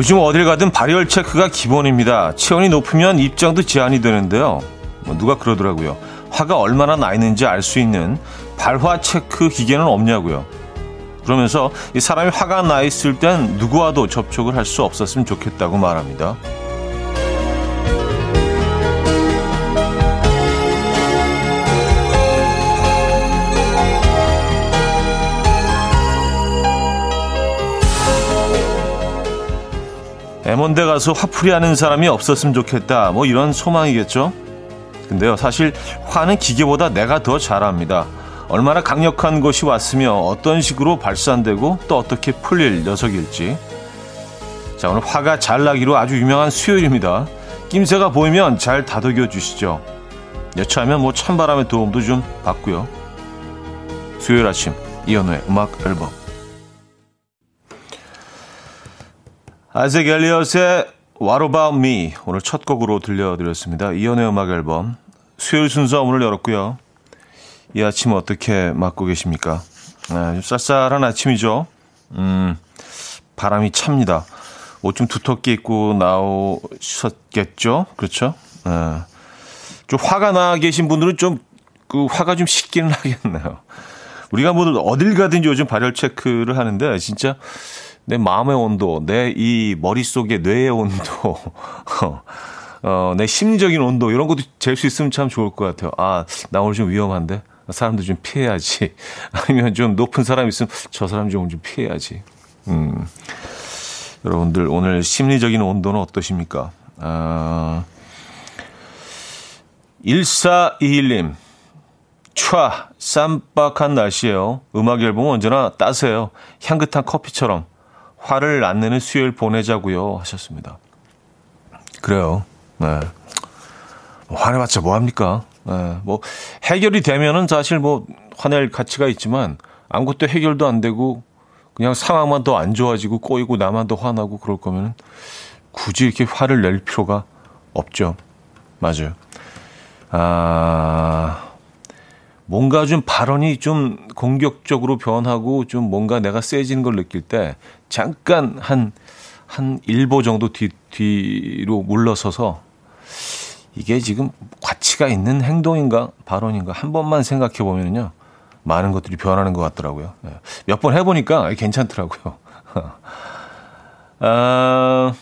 요즘 어딜 가든 발열 체크가 기본입니다. 체온이 높으면 입장도 제한이 되는데요. 뭐 누가 그러더라고요. 화가 얼마나 나 있는지 알 수 있는 발화 체크 기계는 없냐고요. 그러면서 이 사람이 화가 나 있을 땐 누구와도 접촉을 할 수 없었으면 좋겠다고 말합니다. 에몬데 가서 화풀이 하는 사람이 없었으면 좋겠다. 뭐 이런 소망이겠죠. 근데요, 사실 화는 기계보다 내가 더 잘합니다. 얼마나 강력한 것이 왔으며 어떤 식으로 발산되고 또 어떻게 풀릴 녀석일지. 자, 오늘 화가 잘 나기로 아주 유명한 수요일입니다. 낌새가 보이면 잘 다독여 주시죠. 여차하면 뭐 찬바람의 도움도 좀 받고요. 수요일 아침 이연우의 음악 앨범 아이색 엘리엇의 What About Me 오늘 첫 곡으로 들려드렸습니다. 이연의 음악 앨범 수요일 순서 오늘 열었고요. 이 아침 어떻게 맞고 계십니까? 네, 쌀쌀한 아침이죠. 음, 바람이 찹니다. 옷 좀 두텁게 입고 나오셨겠죠? 그렇죠? 네. 좀 화가 나 계신 분들은 좀 그 화가 좀 식기는 하겠네요. 우리가 뭐 어딜 가든지 요즘 발열 체크를 하는데 진짜 내 마음의 온도, 내 이 머릿속의 뇌의 온도, 어, 내 심리적인 온도, 이런 것도 잴 수 있으면 참 좋을 것 같아요. 아, 나 오늘 좀 위험한데? 사람들 좀 피해야지. 아니면 좀 높은 사람 있으면 저 사람 좀, 좀 피해야지. 음. 여러분들, 오늘 심리적인 온도는 어떠십니까? 아, 1421님. 촤, 쌈박한 날씨에요. 음악 앨범은 언제나 따세요. 향긋한 커피처럼. 화를 안 내는 수요일 보내자고요 하셨습니다. 그래요. 네. 뭐 화내봤자 뭐합니까? 네. 뭐 해결이 되면은 사실 뭐 화낼 가치가 있지만 아무것도 해결도 안 되고 그냥 상황만 더 안 좋아지고 꼬이고 나만 더 화나고 그럴 거면 굳이 이렇게 화를 낼 필요가 없죠. 맞아요. 아, 뭔가 좀 발언이 좀 공격적으로 변하고 좀 뭔가 내가 세지는 걸 느낄 때 잠깐 한, 한 1보 정도 뒤, 뒤로 물러서서 이게 지금 가치가 있는 행동인가 발언인가 한 번만 생각해 보면요. 많은 것들이 변하는 것 같더라고요. 네. 몇번 해보니까 괜찮더라고요. 아,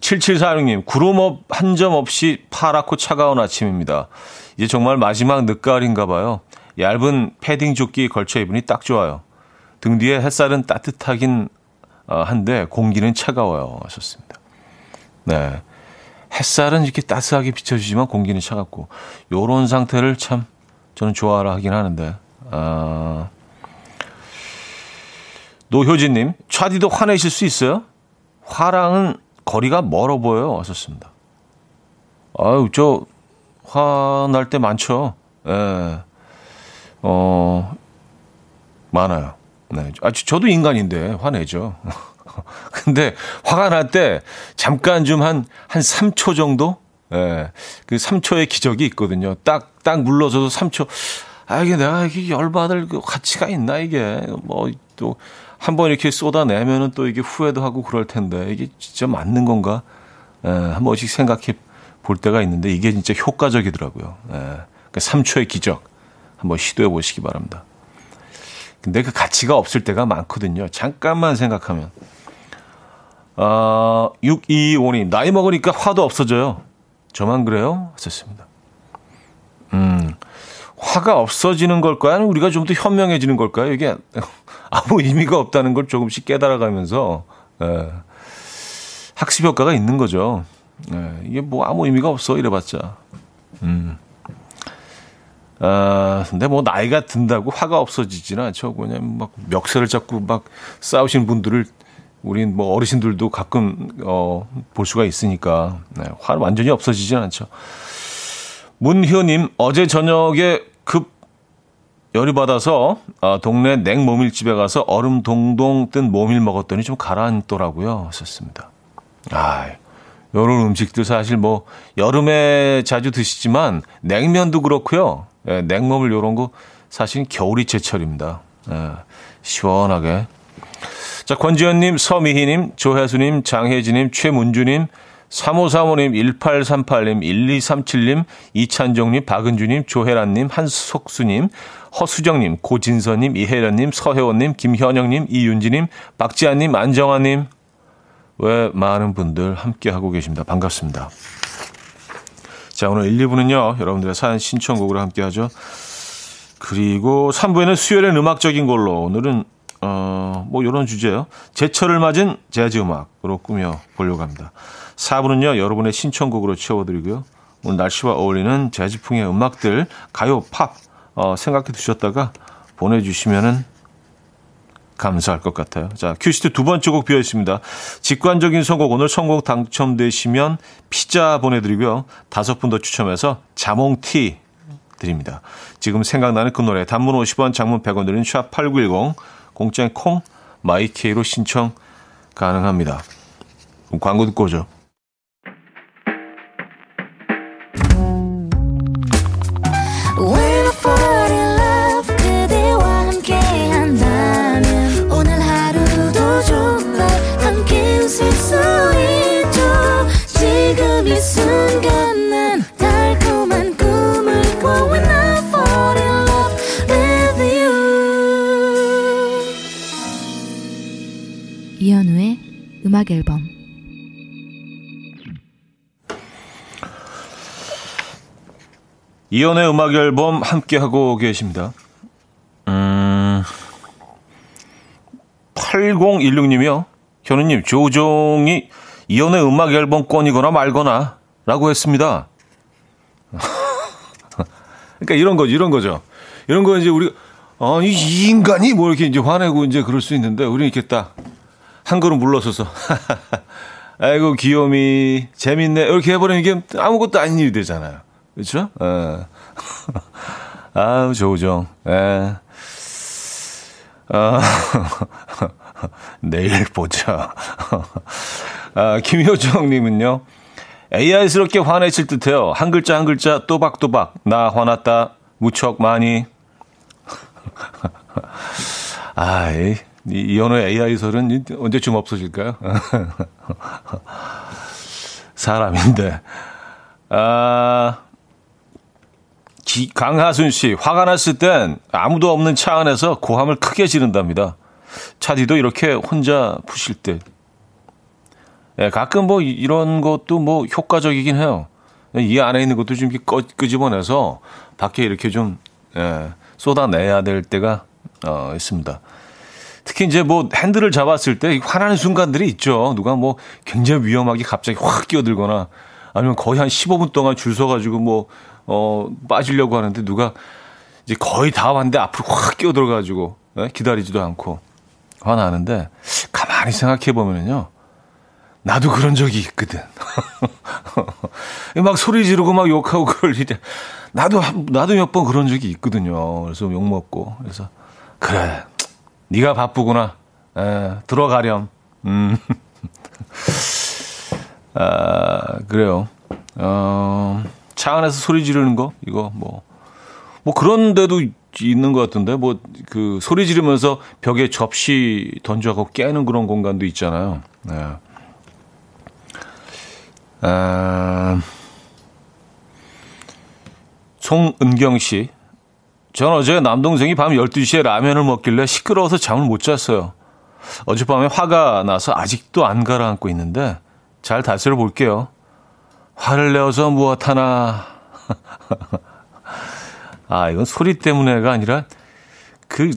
7746님, 구름업 한 점 없이 파랗고 차가운 아침입니다. 이제 정말 마지막 늦가을인가 봐요. 얇은 패딩 조끼 걸쳐 입으니 딱 좋아요. 등 뒤에 햇살은 따뜻하긴 어, 한데 공기는 차가워요. 하셨습니다. 네. 햇살은 이렇게 따스하게 비춰주지만 공기는 차갑고 요런 상태를 참 저는 좋아라 하긴 하는데 아... 노효진님 차디도 화내실 수 있어요? 화랑은 거리가 멀어 보여요. 하셨습니다. 아유 저 화날 때 많죠. 예. 어 많아요. 네. 아, 저도 인간인데 화내죠. 근데 화가 날 때 잠깐 좀 한, 한 3초 정도? 예. 네. 그 3초의 기적이 있거든요. 딱, 딱 물러서도 3초. 아, 이게 내가 이게 열받을 그 가치가 있나, 이게. 뭐, 또, 한 번 이렇게 쏟아내면은 또 이게 후회도 하고 그럴 텐데, 이게 진짜 맞는 건가? 예, 한 번씩 생각해 볼 때가 있는데, 이게 진짜 효과적이더라고요. 예. 그 3초의 기적. 한번 시도해 보시기 바랍니다. 근데 그 가치가 없을 때가 많거든요. 잠깐만 생각하면. 아, 625님, 나이 먹으니까 화도 없어져요. 저만 그래요? 하셨습니다. 음, 화가 없어지는 걸까요? 아니면 우리가 좀 더 현명해지는 걸까요? 이게 아무 의미가 없다는 걸 조금씩 깨달아가면서, 예, 학습 효과가 있는 거죠. 예, 이게 뭐 아무 의미가 없어, 이래봤자. 음. 아, 근데 뭐 나이가 든다고 화가 없어지지는 않죠. 그냥 막 멱살을 잡고 막 싸우시는 분들을 우린 뭐 어르신들도 가끔 어, 볼 수가 있으니까 네, 화는 완전히 없어지지는 않죠. 문효님 어제 저녁에 급 열이 받아서 아, 동네 냉모밀집에 가서 얼음 동동 뜬 모밀 먹었더니 좀 가라앉더라고요. 하셨습니다. 아, 이런 음식들 사실 뭐 여름에 자주 드시지만 냉면도 그렇고요. 예, 냉모밀 요런 거 사실 겨울이 제철입니다. 예, 시원하게. 자, 권지현님, 서미희님, 조혜수님, 장혜진님, 최문주님, 3535님, 1838님, 1237님, 이찬정님, 박은주님, 조혜란님, 한석수님, 허수정님, 고진서님, 이혜련님, 서혜원님, 김현영님, 이윤지님, 박지아님, 안정아님, 왜 많은 분들 함께하고 계십니다. 반갑습니다. 자, 오늘 1, 2부는요, 여러분들의 사연 신청곡으로 함께 하죠. 그리고 3부에는 수요일엔 음악적인 걸로, 오늘은, 어, 뭐, 요런 주제요. 제철을 맞은 재즈 음악으로 꾸며 보려고 합니다. 4부는요, 여러분의 신청곡으로 채워드리고요. 오늘 날씨와 어울리는 재즈풍의 음악들, 가요, 팝, 어, 생각해 두셨다가 보내주시면은 감사할 것 같아요. 자, 큐시트 두 번째 곡 비어 있습니다. 직관적인 선곡 오늘 선곡 당첨되시면 피자 보내드리고요. 다섯 분 더 추첨해서 자몽티 드립니다. 지금 생각나는 그 노래 단문 50원, 장문 100원 드는 샵8910 공짜인 콩 마이케이로 신청 가능합니다. 광고 듣고 오죠. 이연의 음악 앨범 함께 하고 계십니다. 음. 8016님이요. 현우님, 조종이 이연의 음악 앨범 권이거나 말거나 라고 했습니다. 그러니까 이런 거죠, 이런 거죠. 이런 거 이제 우리, 아, 이 인간이 뭐 이렇게 이제 화내고 이제 그럴 수 있는데, 우리 이렇게 딱, 한 걸음 물러서서 아이고 귀요미 재밌네 이렇게 해버리는 게 아무것도 아닌 일이 되잖아요. 그렇죠? 예. 아우 조우정. 예. 아, 내일 보자. 아, 김효정님은요. AI스럽게 화내실 듯해요. 한 글자 한 글자 또박또박. 나 화났다. 무척 많이. 아이. 이, 이현우의 AI설은 언제쯤 없어질까요? 사람인데. 아, 기, 강하순 씨, 화가 났을 땐 아무도 없는 차 안에서 고함을 크게 지른답니다. 차 뒤도 이렇게 혼자 푸실 때. 예, 가끔 뭐 이런 것도 뭐 효과적이긴 해요. 이 안에 있는 것도 좀 꺼, 끄집어내서 밖에 이렇게 좀, 예, 쏟아내야 될 때가, 어, 있습니다. 특히 이제 뭐 핸들을 잡았을 때 화나는 순간들이 있죠. 누가 뭐 굉장히 위험하게 갑자기 확 끼어들거나 아니면 거의 한 15분 동안 줄 서가지고 뭐, 어, 빠지려고 하는데 누가 이제 거의 다 왔는데 앞으로 확 끼어들어가지고 네? 기다리지도 않고 화나는데 가만히 생각해 보면은요. 나도 그런 적이 있거든. 막 소리 지르고 막 욕하고 그럴 일이 나도 나도 몇 번 그런 적이 있거든요. 그래서 욕 먹고 그래서 그래 네가 바쁘구나. 에, 들어가렴. 음. 아, 그래요. 어, 차 안에서 소리 지르는 거, 이거 뭐, 뭐 그런 데도 있는 것 같은데, 뭐, 그 소리 지르면서 벽에 접시 던져갖고 깨는 그런 공간도 있잖아요. 네. 아, 송은경 씨. 전 어제 남동생이 밤 12시에 라면을 먹길래 시끄러워서 잠을 못 잤어요. 어젯밤에 화가 나서 아직도 안 가라앉고 있는데 잘 다스려 볼게요. 화를 내어서 무엇 하나. 아, 이건 소리 때문에가 아니라 그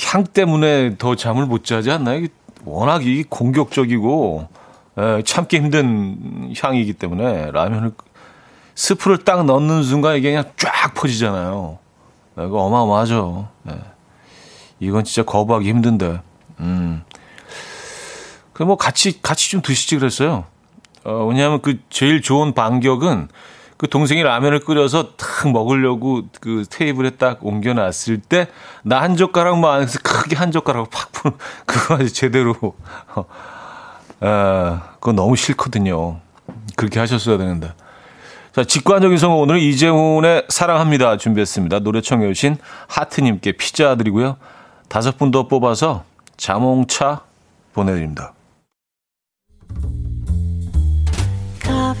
향 때문에 더 잠을 못 자지 않나요? 워낙 이 공격적이고 에, 참기 힘든 향이기 때문에 라면을 스프를 딱 넣는 순간 이게 그냥 쫙 퍼지잖아요. 이거 어마어마하죠. 네. 이건 진짜 거부하기 힘든데. 음. 그 뭐 같이 같이 좀 드시지 그랬어요. 어, 왜냐하면 그 제일 좋은 반격은 그 동생이 라면을 끓여서 탁 먹으려고 그 테이블에 딱 옮겨놨을 때 나 한 젓가락만 안 해서 크게 한 젓가락을 팍 푸는 그거 아주 제대로 어, 아, 그거 너무 싫거든요. 그렇게 하셨어야 되는데. 자, 직관적인 성공 오늘은 이재훈의 사랑합니다 준비했습니다. 노래 청해 주신 하트님께 피자 드리고요. 다섯 분 더 뽑아서 자몽차 보내드립니다.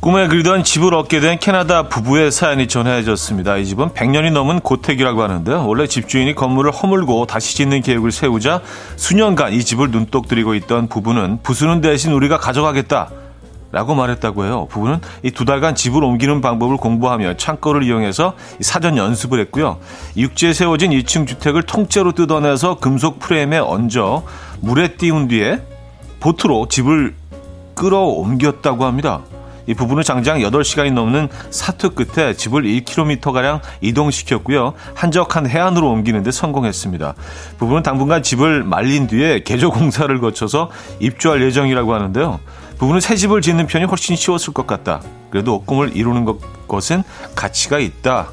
꿈에 그리던 집을 얻게 된 캐나다 부부의 사연이 전해졌습니다. 이 집은 100년이 넘은 고택이라고 하는데요. 원래 집주인이 건물을 허물고 다시 짓는 계획을 세우자 수년간 이 집을 눈독 들이고 있던 부부는 부수는 대신 우리가 가져가겠다. 라고 말했다고 해요. 부부는 이 두 달간 집을 옮기는 방법을 공부하며 창고를 이용해서 사전 연습을 했고요. 육지에 세워진 2층 주택을 통째로 뜯어내서 금속 프레임에 얹어 물에 띄운 뒤에 보트로 집을 끌어옮겼다고 합니다. 이 부부는 장장 8시간이 넘는 사투 끝에 집을 1km가량 이동시켰고요. 한적한 해안으로 옮기는데 성공했습니다. 부부는 당분간 집을 말린 뒤에 개조 공사를 거쳐서 입주할 예정이라고 하는데요. 부부는 새 집을 짓는 편이 훨씬 쉬웠을 것 같다. 그래도 꿈을 이루는 것, 것은 가치가 있다.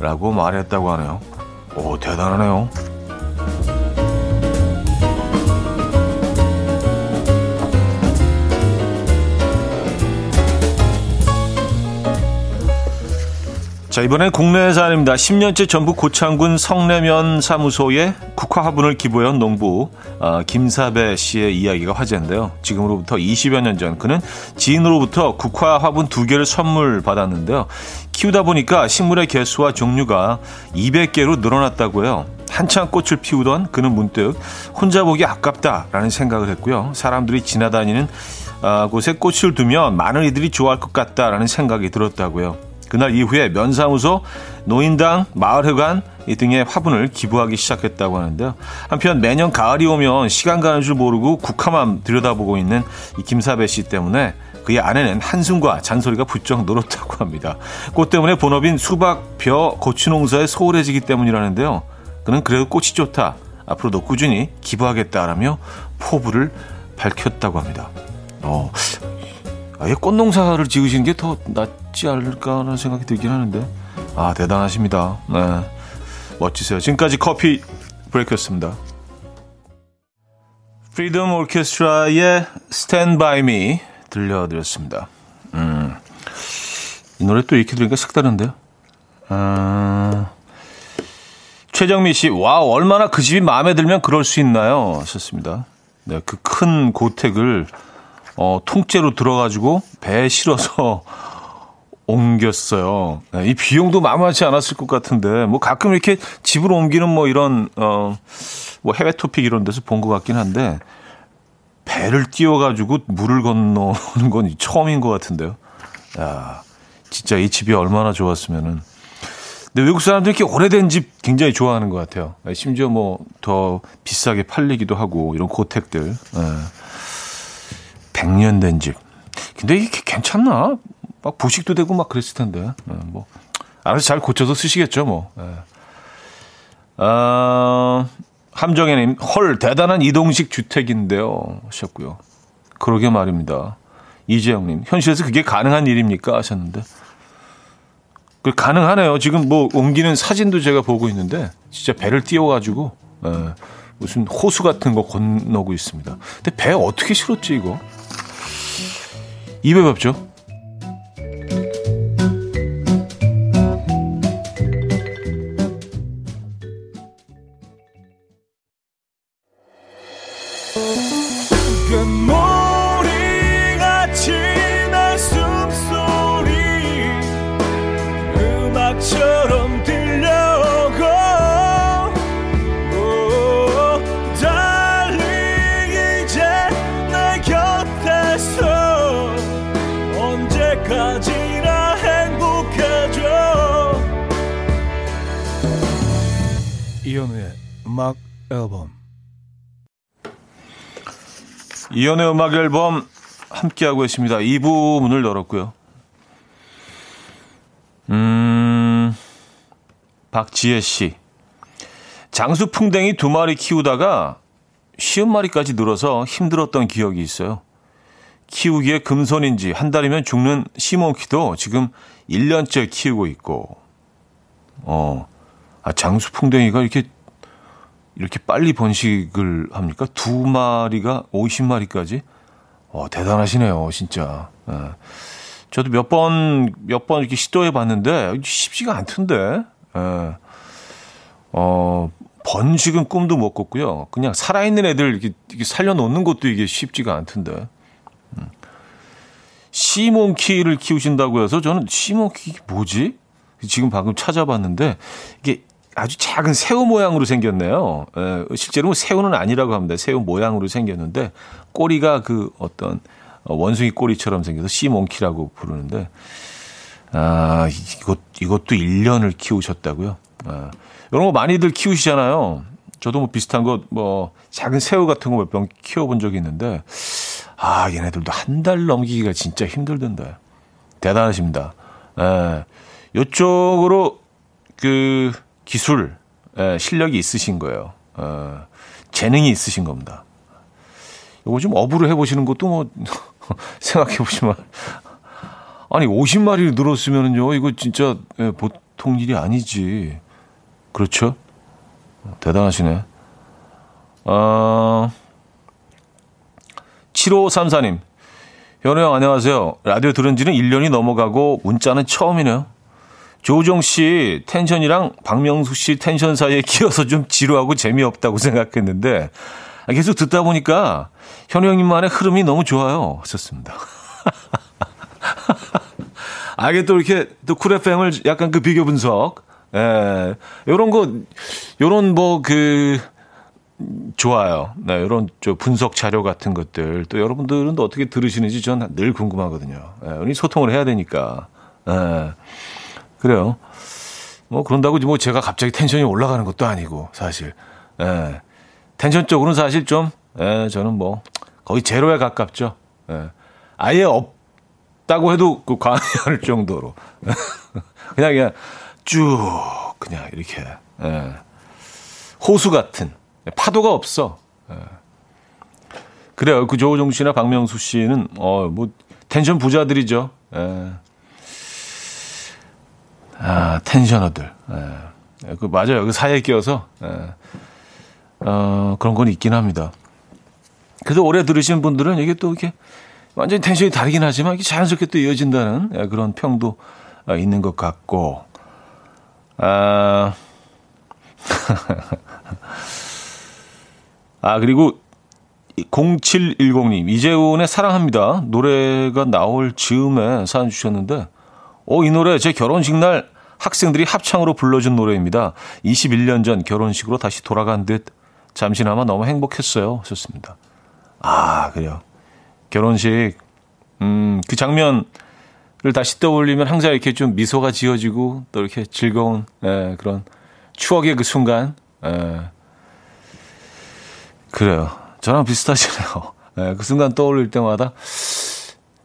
라고 말했다고 하네요. 오, 대단하네요. 자, 이번엔 국내 사안입니다. 10년째 전북 고창군 성내면 사무소에 국화 화분을 기부해온 농부 어, 김사배 씨의 이야기가 화제인데요. 지금으로부터 20여 년 전 그는 지인으로부터 국화 화분 두 개를 선물 받았는데요. 키우다 보니까 식물의 개수와 종류가 200개로 늘어났다고 해요. 한창 꽃을 피우던 그는 문득 혼자 보기 아깝다라는 생각을 했고요. 사람들이 지나다니는 어, 곳에 꽃을 두면 많은 이들이 좋아할 것 같다라는 생각이 들었다고요. 그날 이후에 면사무소, 노인당, 마을회관 등의 화분을 기부하기 시작했다고 하는데요. 한편 매년 가을이 오면 시간 가는 줄 모르고 국화만 들여다보고 있는 이 김사배 씨 때문에 그의 아내는 한숨과 잔소리가 부쩍 늘었다고 합니다. 꽃 때문에 본업인 수박, 벼, 고추 농사에 소홀해지기 때문이라는데요. 그는 그래도 꽃이 좋다. 앞으로도 꾸준히 기부하겠다라며 포부를 밝혔다고 합니다. 어, 아예 꽃농사를 지으시는 게 더 낫지 않을까 하는 생각이 들긴 하는데 아 대단하십니다. 네. 멋지세요. 지금까지 coffee break였습니다. 프리덤 오케스트라의 Stand By Me 들려드렸습니다. 음, 이 노래 또 이렇게 들으니까 색다른데요. 아, 최정미 씨, 와 얼마나 그 집이 마음에 들면 그럴 수 있나요? 하셨습니다. 네, 그 큰 고택을 어, 통째로 들어가지고 배에 실어서 옮겼어요. 네, 이 비용도 만만치 않았을 것 같은데, 뭐 가끔 이렇게 집으로 옮기는 뭐 이런, 어, 뭐 해외 토픽 이런 데서 본 것 같긴 한데, 배를 띄워가지고 물을 건너는 건 처음인 것 같은데요. 야, 진짜 이 집이 얼마나 좋았으면은. 근데 외국 사람들이 이렇게 오래된 집 굉장히 좋아하는 것 같아요. 심지어 뭐 더 비싸게 팔리기도 하고, 이런 고택들. 네. 100년 된 집. 근데 이게 괜찮나? 막 부식도 되고 막 그랬을 텐데. 네, 뭐 알아서 잘 고쳐서 쓰시겠죠, 뭐. 네. 아, 함정혜님, 헐 대단한 이동식 주택인데요, 하셨고요. 그러게 말입니다. 이재영님, 현실에서 그게 가능한 일입니까? 하셨는데. 그 가능하네요. 지금 뭐 옮기는 사진도 제가 보고 있는데 진짜 배를 띄워가지고 에, 무슨 호수 같은 거 건너고 있습니다. 근데 배 어떻게 실었지 이거? 입에 밟죠. 이연의 음악 앨범 함께하고 있습니다. 2부 문을 열었고요. 음, 박지혜 씨. 장수풍뎅이 두 마리 키우다가 쉬운 마리까지 늘어서 힘들었던 기억이 있어요. 키우기에 금손인지 한 달이면 죽는 시몬키도 지금 1년째 키우고 있고, 어, 아, 장수풍뎅이가 이렇게, 이렇게 빨리 번식을 합니까? 두 마리가 50마리까지? 어, 대단하시네요, 진짜. 예. 저도 몇 번, 몇 번 이렇게 시도해 봤는데, 쉽지가 않던데, 예. 어, 번식은 꿈도 못 꿨고요. 그냥 살아있는 애들 이렇게, 이렇게 살려놓는 것도 이게 쉽지가 않던데. 음. 시몬키를 키우신다고 해서 저는 시몬키 뭐지? 지금 방금 찾아봤는데 이게 아주 작은 새우 모양으로 생겼네요. 에, 실제로는 새우는 아니라고 합니다. 새우 모양으로 생겼는데 꼬리가 그 어떤 원숭이 꼬리처럼 생겨서 시몬키라고 부르는데 아 이것 이것도 1년을 키우셨다고요. 아, 이런 거 많이들 키우시잖아요. 저도 뭐 비슷한 거 뭐 작은 새우 같은 거 몇 번 키워본 적이 있는데 아 얘네들도 한 달 넘기기가 진짜 힘들던데 대단하십니다. 에, 이쪽으로 그 기술, 에, 실력이 있으신 거예요. 어, 재능이 있으신 겁니다. 이거 좀 업으로 해보시는 것도 뭐 생각해 보시면 아니 50마리 늘었으면은요 이거 진짜 예, 보통 일이 아니지. 그렇죠? 대단하시네. 어, 7534님. 현우 형 안녕하세요. 라디오 들은 지는 1년이 넘어가고 문자는 처음이네요. 조우정 씨 텐션이랑 박명수 씨 텐션 사이에 끼어서 좀 지루하고 재미없다고 생각했는데 계속 듣다 보니까 현우 형님만의 흐름이 너무 좋아요. 하셨습니다. 아, 이게 또 이렇게 또 쿨FM을 약간 그 비교 분석. 예. 요런 거, 요런 뭐 그, 좋아요. 네, 요런 저 분석 자료 같은 것들. 또 여러분들은 또 어떻게 들으시는지 저는 늘 궁금하거든요. 예, 우리 소통을 해야 되니까. 예. 그래요. 뭐 그런다고 뭐 제가 갑자기 텐션이 올라가는 것도 아니고 사실. 예. 텐션 쪽으로는 사실 좀 예, 저는 뭐 거의 제로에 가깝죠. 예. 아예 없다고 해도 그 과언이 아닐 정도로. 그냥 그냥 쭉 그냥 이렇게 예. 호수 같은 파도가 없어. 예. 그래요. 그 조우종 씨나 박명수 씨는 어 뭐 텐션 부자들이죠. 예. 아, 텐셔너들. 예. 그 맞아요. 그 사이에 끼어서 예. 어, 그런 건 있긴 합니다. 그래서 오래 들으신 분들은 이게 또 이렇게 완전히 텐션이 다르긴 하지만 이게 자연스럽게 또 이어진다는 예, 그런 평도 어, 있는 것 같고, 아, 아, 그리고 0710님, 이재훈의 사랑합니다. 노래가 나올 즈음에 사연 주셨는데, 오, 이 노래 제 결혼식 날 학생들이 합창으로 불러준 노래입니다. 21년 전 결혼식으로 다시 돌아간 듯 잠시나마 너무 행복했어요. 하셨습니다. 아, 그래요. 결혼식, 음, 그 장면을 다시 떠올리면 항상 이렇게 좀 미소가 지어지고 또 이렇게 즐거운, 예, 그런 추억의 그 순간, 예. 그래요. 저랑 비슷하시네요. 예, 그 순간 떠올릴 때마다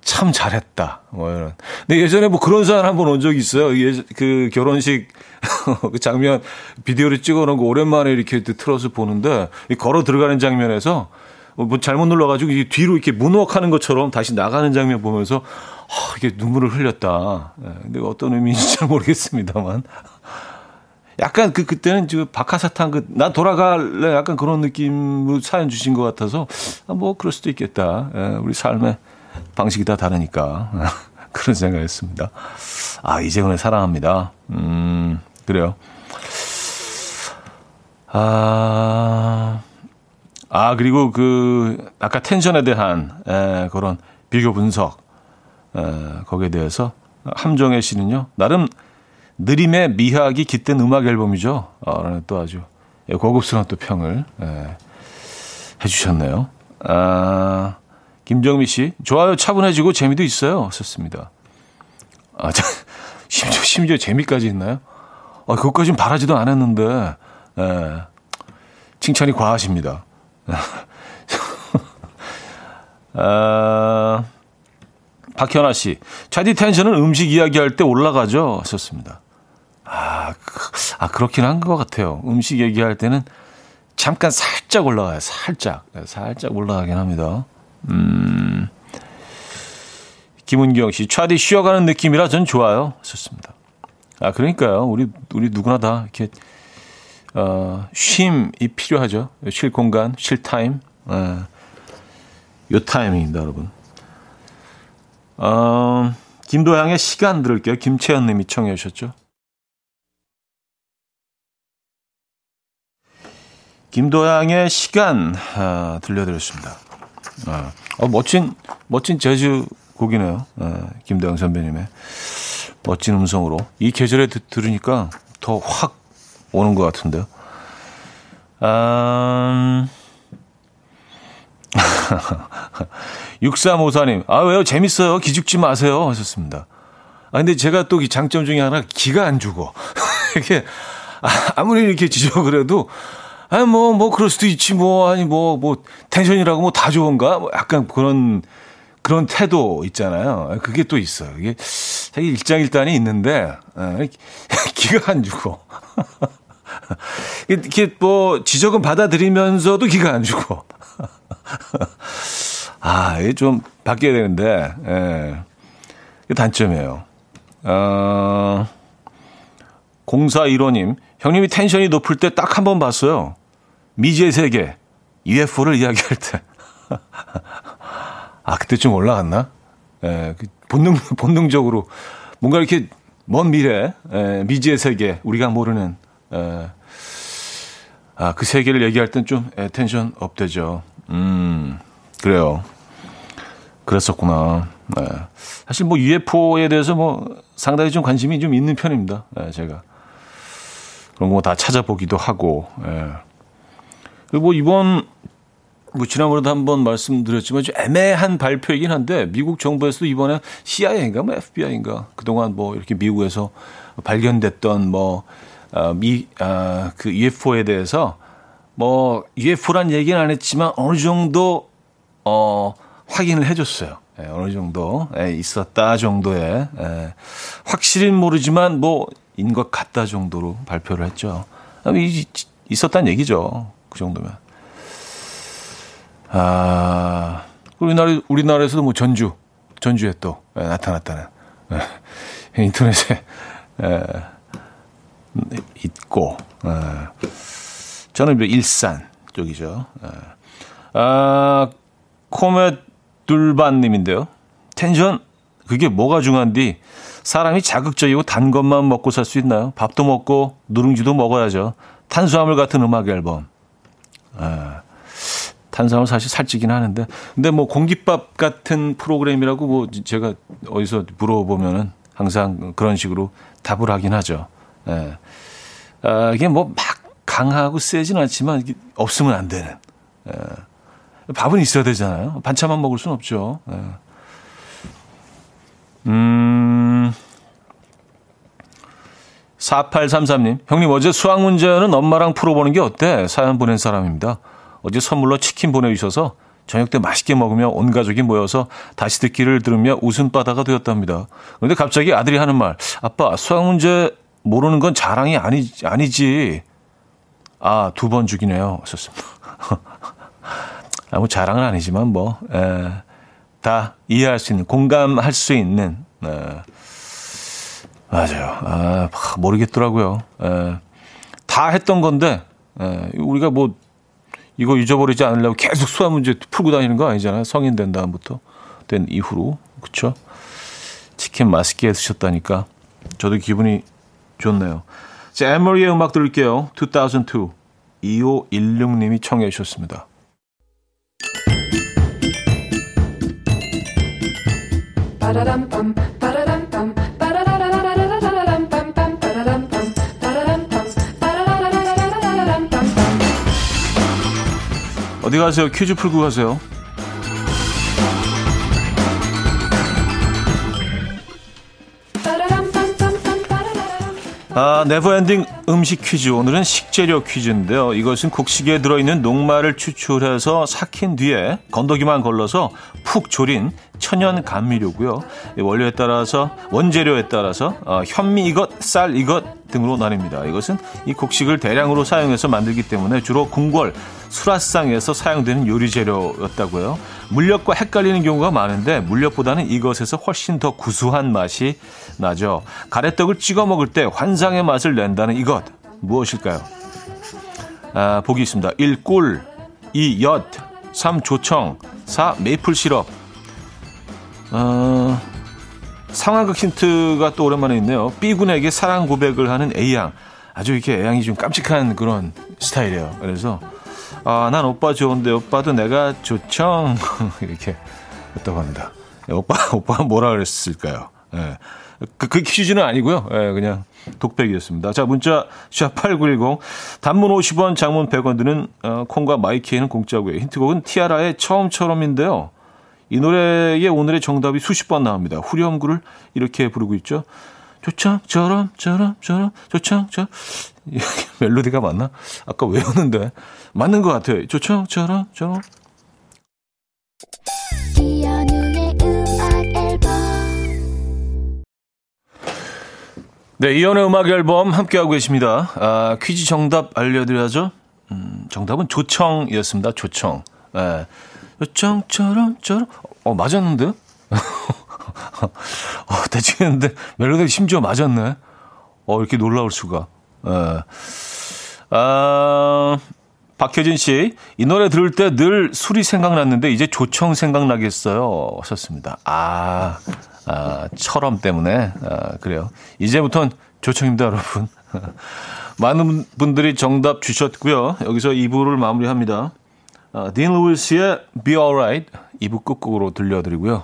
참 잘했다. 뭐 이런. 근데 예전에 뭐 그런 사연 한번 온 적이 있어요. 예, 그 결혼식 그 장면 비디오를 찍어 놓은 거 오랜만에 이렇게 틀어서 보는데 걸어 들어가는 장면에서 뭐 잘못 눌러가지고 뒤로 이렇게 문워크하는 것처럼 다시 나가는 장면 보면서 아, 이게 눈물을 흘렸다. 예, 근데 어떤 의미인지 잘 모르겠습니다만. 약간 그 그때는 지금 박하사탕 그 나 돌아갈래 약간 그런 느낌으로 사연 주신 것 같아서 아, 뭐 그럴 수도 있겠다. 예, 우리 삶에 방식이 다 다르니까. 그런 생각했습니다. 아, 이재훈의 사랑합니다. 음, 그래요. 아, 아, 그리고 그, 아까 텐션에 대한, 에, 그런 비교 분석, 에, 거기에 대해서 함정혜 씨는요, 나름 느림의 미학이 깃든 음악 앨범이죠. 어, 또 아주 고급스러운 또 평을 에, 해주셨네요. 아, 김정미 씨, 좋아요, 차분해지고 재미도 있어요. 썼습니다. 아, 자, 심지어, 심지어 재미까지 있나요? 아, 그것까진 바라지도 않았는데, 예, 칭찬이 과하십니다. 아, 박현아 씨, 차디 텐션은 음식 이야기할 때 올라가죠? 썼습니다. 아, 그, 아 그렇긴 한 것 같아요. 음식 얘기할 때는 잠깐 살짝 올라가요. 살짝. 네, 살짝 올라가긴 합니다. 음. 김은경 씨, 차디 쉬어가는 느낌이라 전 좋아요. 좋습니다. 아, 그러니까요. 우리, 우리 누구나 다 이렇게, 어, 쉼이 필요하죠. 쉴 공간, 쉴 타임. 예. 요 타이밍입니다, 여러분. 어, 김도향의 시간 들을게요. 김채연 님이 청해 주셨죠. 김도향의 시간 아, 들려드렸습니다. 아, 어, 멋진 멋진 재즈 곡이네요. 아, 김도향 선배님의 멋진 음성으로 이 계절에 드, 들으니까 더 확 오는 것 같은데요. 아, 6354님, 아, 왜요? 재밌어요. 기죽지 마세요. 하셨습니다. 아, 근데 제가 또이 장점 중에 하나, 기가 안 죽어. 이렇게, 아, 무리 이렇게 지져 그래도, 아, 뭐, 뭐, 그럴 수도 있지, 뭐, 아니, 뭐, 뭐, 텐션이라고 뭐 다 좋은가? 뭐 약간 그런, 그런 태도 있잖아요. 그게 또 있어요. 이게 되게 일장일단이 있는데, 아, 기가 안 죽어. 이렇게 뭐, 지적은 받아들이면서도 기가 안 죽어. 아, 이게 좀 바뀌어야 되는데, 예. 이 단점이에요. 어, 0415님, 형님이 텐션이 높을 때 딱 한 번 봤어요. 미지의 세계, UFO를 이야기할 때. 아, 그때 좀 올라갔나? 예, 그 본능, 본능적으로 뭔가 이렇게 먼 미래, 예, 미지의 세계, 우리가 모르는, 예, 아, 그 세계를 얘기할 땐 좀 텐션 업되죠. 음, 그래요. 그랬었구나. 네. 사실 뭐 UFO에 대해서 뭐 상당히 좀 관심이 좀 있는 편입니다. 네, 제가. 그런 거 다 찾아보기도 하고, 예. 그리고 뭐 이번, 뭐 지난번에도 한번 말씀드렸지만 좀 애매한 발표이긴 한데 미국 정부에서도 이번에 CIA인가 뭐 FBI인가 그동안 뭐 이렇게 미국에서 발견됐던 뭐, 어, 미, 아, 그 UFO에 대해서 뭐 UFO란 얘기는 안 했지만 어느 정도 어 확인을 해줬어요. 예, 어느 정도 예, 있었다 정도의 예, 확실히 모르지만 뭐 인 것 같다 정도로 발표를 했죠. 이, 있었다는 얘기죠. 그 정도면. 아 우리나라 우리나라에서도 뭐 전주 전주에 또 예, 나타났다는 예, 인터넷에 예, 있고. 예. 저는 일산 쪽이죠. 예. 아, 코메 둘반님인데요. 텐션 그게 뭐가 중요한디 사람이 자극적이고 단 것만 먹고 살 수 있나요? 밥도 먹고 누룽지도 먹어야죠. 탄수화물 같은 음악 앨범. 아, 탄수화물 사실 살찌긴 하는데 근데 뭐 공깃밥 같은 프로그램이라고 뭐 제가 어디서 물어보면은 항상 그런 식으로 답을 하긴 하죠. 예. 아, 이게 뭐 막 강하고 세진 않지만 없으면 안 되는. 예. 밥은 있어야 되잖아요. 반찬만 먹을 수는 없죠. 예. 음. 4833님, 형님 어제 수학 문제는 엄마랑 풀어보는 게 어때? 사연 보낸 사람입니다. 어제 선물로 치킨 보내주셔서 저녁 때 맛있게 먹으며 온 가족이 모여서 다시 듣기를 들으며 웃음바다가 되었답니다. 그런데 갑자기 아들이 하는 말, 아빠 수학 문제 모르는 건 자랑이 아니, 아니지. 아, 두 번 죽이네요. 썼습니다. 아무 자랑은 아니지만 뭐, 에, 다 이해할 수 있는, 공감할 수 있는, 에, 맞아요. 아, 모르겠더라고요. 에, 다 했던 건데, 에, 우리가 뭐, 이거 잊어버리지 않으려고 계속 수학 문제 풀고 다니는 거 아니잖아요. 성인 된 다음부터. 된 이후로. 그쵸? 치킨 맛있게 드셨다니까. 저도 기분이 좋네요. 자, 에머리의 음악 들을게요. 2002. 2516님이 청해 주셨습니다. 어디 가세요? 퀴즈 풀고 가세요. 아, never ending 음식 퀴즈. 오늘은 식재료 퀴즈인데요. 이것은 곡식에 들어있는 녹말을 추출해서 삭힌 뒤에 건더기만 걸러서 푹 졸인 천연 감미료고요. 원료에 따라서 원재료에 따라서 어, 현미 이것, 쌀 이것 등으로 나뉩니다. 이것은 이 곡식을 대량으로 사용해서 만들기 때문에 주로 궁궐, 수라상에서 사용되는 요리 재료였다고요. 물엿과 헷갈리는 경우가 많은데 물엿보다는 이것에서 훨씬 더 구수한 맛이 나죠. 가래떡을 찍어 먹을 때 환상의 맛을 낸다는 이것 무엇일까요? 아, 보기 있습니다. 1. 꿀 2. 엿 3. 조청 4. 메이플 시럽 어, 상황극 힌트가 또 오랜만에 있네요. B군에게 사랑 고백을 하는 A양. 아주 이렇게 A양이 좀 깜찍한 그런 스타일이에요. 그래서 아, 난 오빠 좋은데 오빠도 내가 좋죠. 이렇게 했다고 합니다. 예, 오빠, 오빠가 뭐라 그랬을까요? 예. 그, 그 퀴즈는 아니고요. 예, 그냥 독백이었습니다. 자, 문자 샵8910 단문 50원, 장문 100원 드는 어, 콩과 마이키에는 공짜고요. 힌트곡은 티아라의 처음처럼인데요. 이 노래의 오늘의 정답이 수십 번 나옵니다. 후렴구를 이렇게 부르고 있죠. 조청처럼 저럼 저럼 조청처럼 멜로디가 맞나? 아까 외웠는데 맞는 것 같아요. 조청처럼 저럼 네, 이연의 음악 앨범 함께하고 계십니다. 아, 퀴즈 정답 알려드려야죠. 음, 정답은 조청이었습니다. 조청. 예. 요청처럼 처럼 어 맞았는데 어 대충 했는데 멜로디 심지어 맞았네 어 이렇게 놀라울 수가 예. 아 박효진 씨, 이 노래 들을 때 늘 술이 생각났는데 이제 조청 생각나겠어요. 하셨습니다. 아, 아, 철험 때문에. 아, 그래요. 이제부터는 조청입니다, 여러분. 많은 분들이 정답 주셨고요. 여기서 2부를 마무리합니다. 어, 딘 루이스의 Be Alright 2부 끝곡으로 들려드리고요.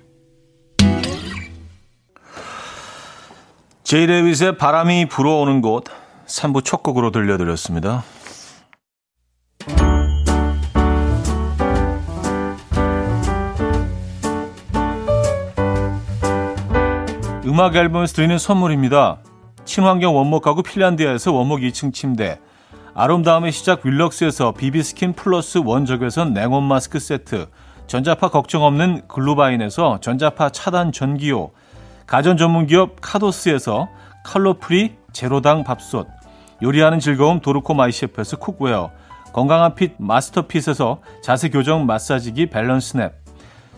제이 레빗의 바람이 불어오는 곳 3부 첫 곡으로 들려드렸습니다. 음악 앨범에서 드리는 선물입니다. 친환경 원목 가구 핀란디아에서 원목 2층 침대 아름다움의 시작 윌럭스에서 비비스킨 플러스 원적외선 냉온 마스크 세트 전자파 걱정 없는 글루바인에서 전자파 차단 전기요, 가전 전문기업 카도스에서 칼로프리 제로당 밥솥, 요리하는 즐거움 도르코 마이셰프에서 cookware, 건강한 핏 마스터핏에서 자세 교정 마사지기 밸런스 냅,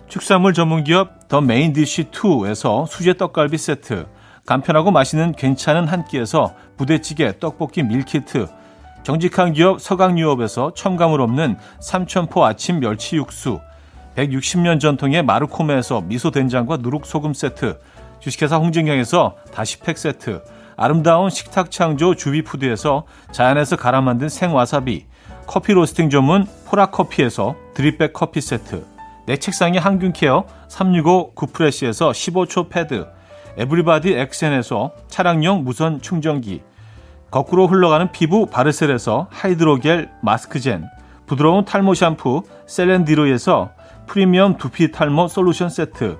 축산물 전문기업 더 메인디쉬 2에서 수제 떡갈비 세트, 간편하고 맛있는 괜찮은 한 끼에서 부대찌개 떡볶이 밀키트, 정직한 기업 서강유업에서 첨가물 없는 삼천포 아침 멸치 육수, 160년 전통의 마르코메에서 미소된장과 누룩소금 세트, 주식회사 홍진경에서 다시팩 세트, 아름다운 식탁 창조 주비푸드에서 자연에서 갈아 만든 생와사비, 커피 로스팅 전문 포라커피에서 드립백 커피 세트, 내 책상의 항균케어 365 구프레시에서 15초 패드, 에브리바디 엑센에서 차량용 무선 충전기, 거꾸로 흘러가는 피부 바르셀에서 하이드로겔 마스크젠, 부드러운 탈모 샴푸 셀렌디로에서 프리미엄 두피 탈모 솔루션 세트,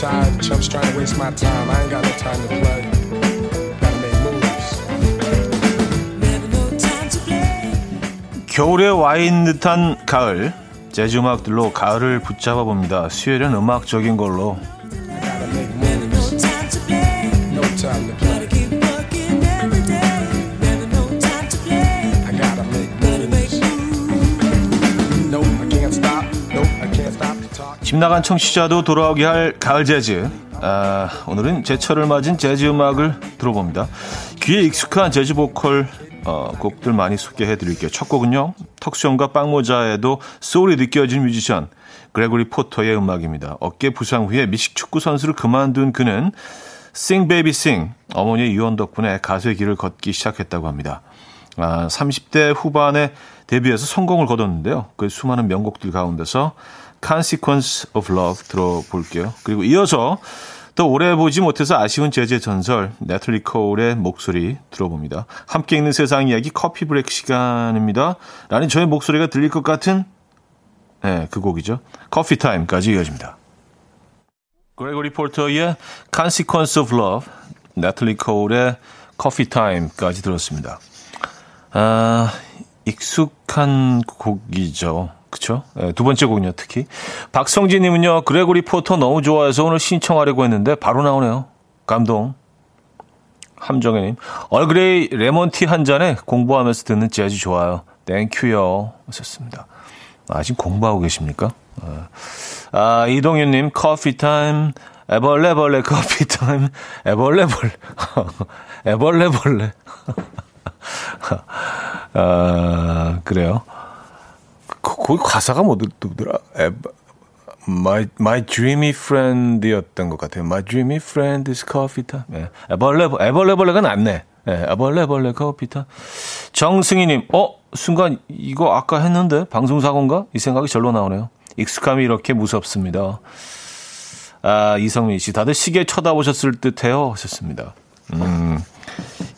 Tired. Chumps trying to waste my time. I ain't got no time to play. Gotta make moves. 겨울에 와 있는 듯한 가을. 재즈 음악들로 가을을 붙잡아 봅니다. 수요일은 음악적인 걸로. 집 나간 청취자도 돌아오게 할 가을 재즈. 아, 오늘은 제철을 맞은 재즈 음악을 들어봅니다. 귀에 익숙한 재즈 보컬 어, 곡들 많이 소개해 드릴게요. 첫 곡은요. 턱수염과 빵모자에도 소울이 느껴지는 뮤지션 그레고리 포터의 음악입니다. 어깨 부상 후에 미식 축구 선수를 그만둔 그는 Sing Baby Sing 어머니의 유언 덕분에 가수의 길을 걷기 시작했다고 합니다. 아, 30대 후반에 데뷔해서 성공을 거뒀는데요. 그 수많은 명곡들 가운데서 Consequence of Love 들어볼게요. 그리고 이어서 또 오래 보지 못해서 아쉬운 재즈의 전설 네틀리 코울의 목소리 들어봅니다. 함께 있는 세상 이야기 coffee break 시간입니다. 라는 저의 목소리가 들릴 것 같은 네, 그 곡이죠. Coffee Time까지 이어집니다. 그레고리 포터의 Consequence of Love, 네틀리 코울의 Coffee Time까지 들었습니다. 아, 익숙한 곡이죠. 그쵸? 네, 두 번째 곡은요, 특히. 박성진님은요, 그레고리 포터 너무 좋아해서 오늘 신청하려고 했는데 바로 나오네요. 감동. 함정혜님, 얼그레이 레몬티 한 잔에 공부하면서 듣는 재즈 좋아요. Thank you요. 하셨습니다. 아, 지금 공부하고 계십니까? 아, 아 이동윤님, coffee time. 에벌레벌레 coffee time. 에벌레벌레. 에벌레벌레. 아, 그래요. 거기 가사가 뭐 누구더라? My, my dreamy friend이었던 것 같아요. My dreamy friend is coffee time. 네. 애벌레, 애벌레 벌레가 낫네. 네, 애벌레 벌레 coffee time. 정승희님, 어? 순간 이거 아까 했는데? 방송 사고인가? 이 생각이 절로 나오네요. 익숙함이 이렇게 무섭습니다. 아, 이성민 씨, 다들 시계 쳐다보셨을 듯 해요. 하셨습니다. 음.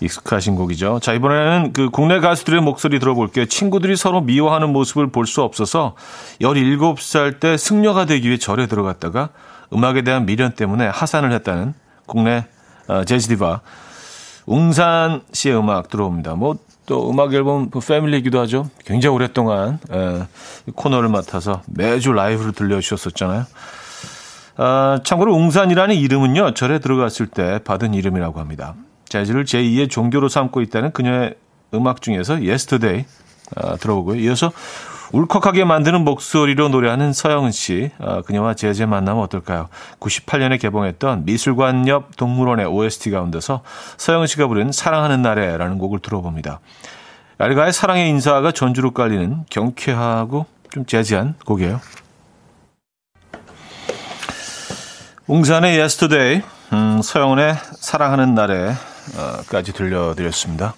익숙하신 곡이죠. 자, 이번에는 그 국내 가수들의 목소리 들어볼게요. 친구들이 서로 미워하는 모습을 볼 수 없어서 17살 때 승려가 되기 위해 절에 들어갔다가 음악에 대한 미련 때문에 하산을 했다는 국내 어, 재즈 디바 웅산 씨의 음악 들어옵니다. 뭐 또 음악 앨범 그 패밀리이기도 하죠. 굉장히 오랫동안 에, 코너를 맡아서 매주 라이브로 들려주셨었잖아요. 아, 참고로 웅산이라는 이름은요 절에 들어갔을 때 받은 이름이라고 합니다. 재즈를 제2의 종교로 삼고 있다는 그녀의 음악 중에서 Yesterday 아, 들어보고요. 이어서 울컥하게 만드는 목소리로 노래하는 서영은 씨, 아, 그녀와 재즈의 만나면 어떨까요? 98년에 개봉했던 미술관 옆 동물원의 OST 가운데서 서영은 씨가 부른 사랑하는 날에라는 곡을 들어봅니다. 알가의 사랑의 인사가 전주로 깔리는 경쾌하고 좀 재즈한 곡이에요. 웅산의 Yesterday, 음, 서영은의 사랑하는 날에 까지 들려드렸습니다.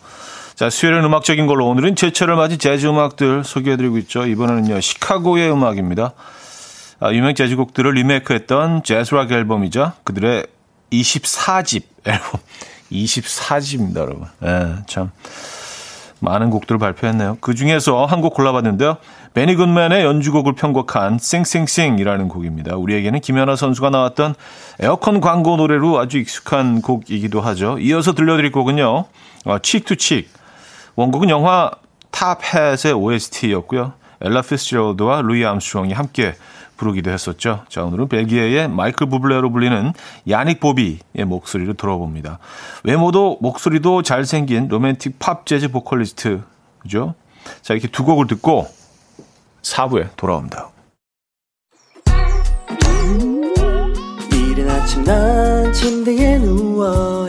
자, 수요일은 음악적인 걸로 오늘은 제철을 맞은 재즈 음악들 소개해드리고 있죠. 이번에는요, 시카고의 음악입니다. 아, 유명 재즈곡들을 리메이크했던 재즈락 앨범이죠. 그들의 24집 앨범. 24집입니다, 여러분. 예, 참. 많은 곡들을 발표했네요. 그 중에서 한 곡 골라봤는데요. 베니 굿맨의 연주곡을 편곡한 싱싱싱이라는 곡입니다. 우리에게는 김연아 선수가 나왔던 에어컨 광고 노래로 아주 익숙한 곡이기도 하죠. 이어서 들려드릴 곡은요. 칙투칙. 어, 원곡은 영화 Top Hat의 OST였고요. 엘라 피스제럴드와 루이 암스트롱이 함께 부르기도 했었죠. 자, 오늘은 벨기에의 마이클 부블레로 불리는 야닉 보비의 목소리를 들어봅니다. 외모도 목소리도 잘생긴 로맨틱 팝 재즈 보컬리스트, 그죠? 자, 이렇게 두 곡을 듣고 4부에 돌아옵니다. 이른 아침 난 침대에 누워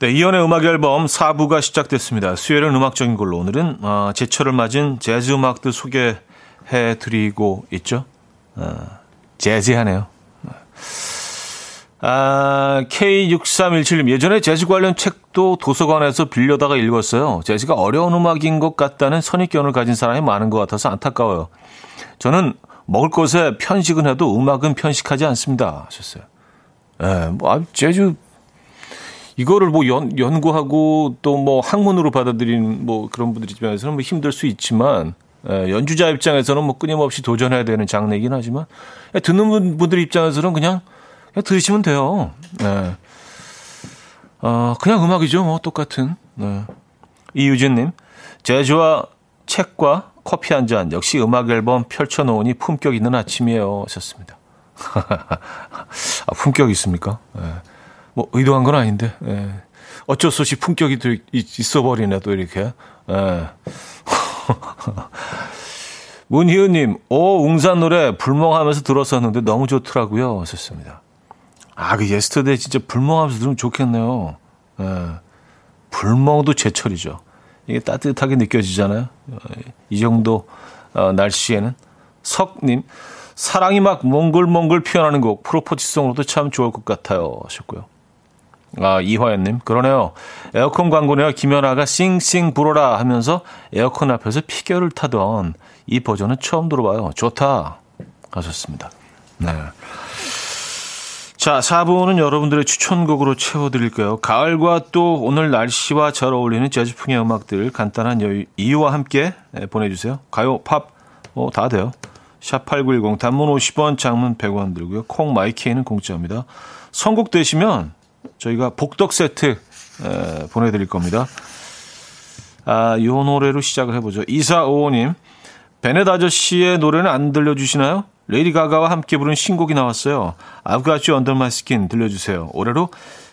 네, 이연의 음악 앨범 4부가 시작됐습니다. 수요일은 음악적인 걸로 오늘은 어, 제철을 맞은 재즈 음악들 소개해 드리고 있죠. 어, 재즈하네요. 아, K6317님, 예전에 재즈 관련 책도 도서관에서 빌려다가 읽었어요. 재즈가 어려운 음악인 것 같다는 선입견을 가진 사람이 많은 것 같아서 안타까워요. 저는 먹을 것에 편식은 해도 음악은 편식하지 않습니다. 하셨어요. 예, 뭐, 아, 재즈 이거를 뭐 연, 연구하고 또 뭐 학문으로 받아들이는 뭐 그런 분들 입장에서는 뭐 힘들 수 있지만 예, 연주자 입장에서는 뭐 끊임없이 도전해야 되는 장르이긴 하지만 예, 듣는 분들 입장에서는 그냥, 그냥 들으시면 돼요. 예. 어, 그냥 음악이죠. 뭐 똑같은. 네. 이유진님, 제주와 책과 커피 한 잔, 역시 음악 앨범 펼쳐놓으니 품격 있는 아침이에요. 하셨습니다. 아, 품격 있습니까? 예. 뭐 의도한 건 아닌데 예. 어쩔 수 없이 품격이 있어 버리네 또 이렇게. 예. 문희은님, 오 웅산 노래 불멍하면서 들었었는데 너무 좋더라고요. 하셨습니다. 아, 그 Yesterday 진짜 불멍하면서 들으면 좋겠네요. 예. 불멍도 제철이죠. 이게 따뜻하게 느껴지잖아요. 이 정도 어, 날씨에는. 석님, 사랑이 막 몽글몽글 피어나는 곡 프로포즈송으로도 참 좋을 것 같아요 하셨고요. 아 이화연님 그러네요. 에어컨 광고네요. 김연아가 싱싱 불어라 하면서 에어컨 앞에서 피겨를 타던 이 버전은 처음 들어봐요. 좋다 하셨습니다. 네. 자, 4부는 여러분들의 추천곡으로 채워드릴게요. 가을과 또 오늘 날씨와 잘 어울리는 재즈풍의 음악들 간단한 이유와 함께 보내주세요. 가요, 팝, 뭐 다 돼요. 샵8910 단문 50원 장문 100원 들고요. 콩 마이케이는 공짜입니다. 선곡 되시면 저희가 복덕 세트 에, 보내드릴 겁니다. 아, 이 노래로 시작을 해보죠. 2455님, 베넷 아저씨의 노래는 안 들려주시나요? 레이디 가가와 함께 부른 신곡이 나왔어요. I've got you under my skin 들려주세요. 올해로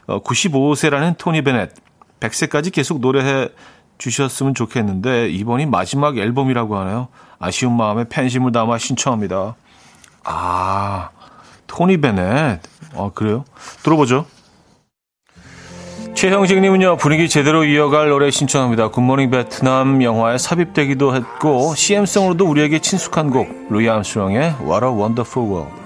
95세라는 어, 토니 베넷. 100세까지 계속 노래해 주셨으면 좋겠는데 이번이 마지막 앨범이라고 하네요. 아쉬운 마음에 팬심을 담아 신청합니다. 아, 토니 베넷. 아, 그래요? 들어보죠. 최형식님은요, 분위기 제대로 이어갈 노래 신청합니다. 굿모닝 베트남 영화에 삽입되기도 했고, CM송으로도 우리에게 친숙한 곡, 루이 암스트롱의 What a wonderful world.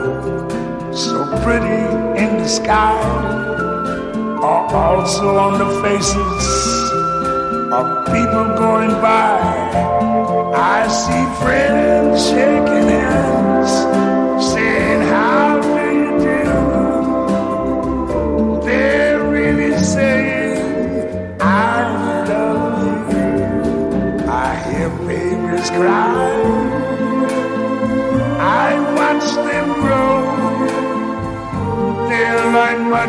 pretty in the sky, are also on the faces of people going by. I see friends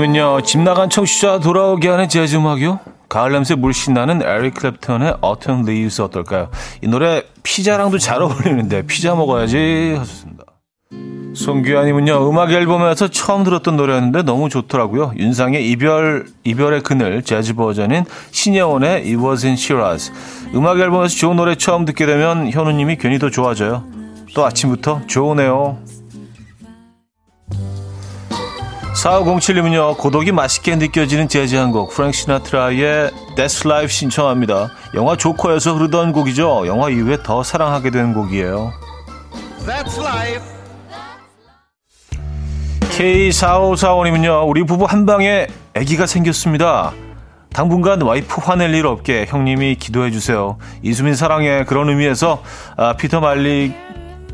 8055님은요, 집 나간 청취자 돌아오게 하는 재즈 음악이요? 가을 냄새 물씬 나는 에릭 클랩턴의 Autumn 어떨까요? 이 노래 피자랑도 잘 어울리는데 피자 먹어야지 하셨습니다. 송규환님은요 음악 앨범에서 처음 들었던 노래였는데 너무 좋더라고요. 윤상의 이별 이별의 그늘 재즈 버전인 신예원의 It Was in Shiraz. 음악 앨범에서 좋은 노래 처음 듣게 되면 현우님이 괜히 더 좋아져요. 또 아침부터 좋으네요. 4507님은요 고독이 맛있게 느껴지는 재즈 한 곡 프랭크 시나트라의 That's Life 신청합니다. 영화 조커에서 흐르던 곡이죠. 영화 이후에 더 사랑하게 되는 곡이에요. That's life. K4545님은요, 우리 부부 한 방에 아기가 생겼습니다. 당분간 와이프 화낼 일 없게 형님이 기도해 주세요. 이수민 사랑해 그런 의미에서 아, 피터 말리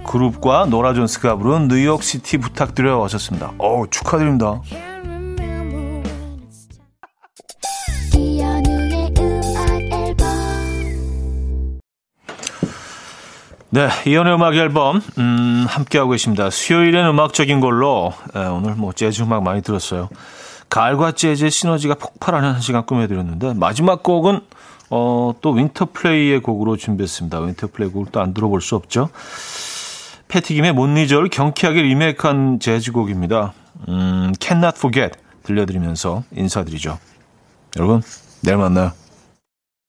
그룹과 노라 존스가 부른 New York City 부탁드려요 하셨습니다. 어 축하드립니다. 네, 이연의 음악 앨범 음, 함께하고 계십니다. 수요일엔 음악적인 걸로 에, 오늘 뭐 재즈 음악 많이 들었어요. 가을과 재즈의 시너지가 폭발하는 한 시간 꾸며드렸는데 마지막 곡은 어, 또 윈터플레이의 곡으로 준비했습니다. 윈터플레이 곡을 또 안 들어볼 수 없죠. 패티김의 못니저를 경쾌하게 리메이크한 재즈곡입니다. 음, Cannot Forget 들려드리면서 인사드리죠. 여러분, 내일 만나요.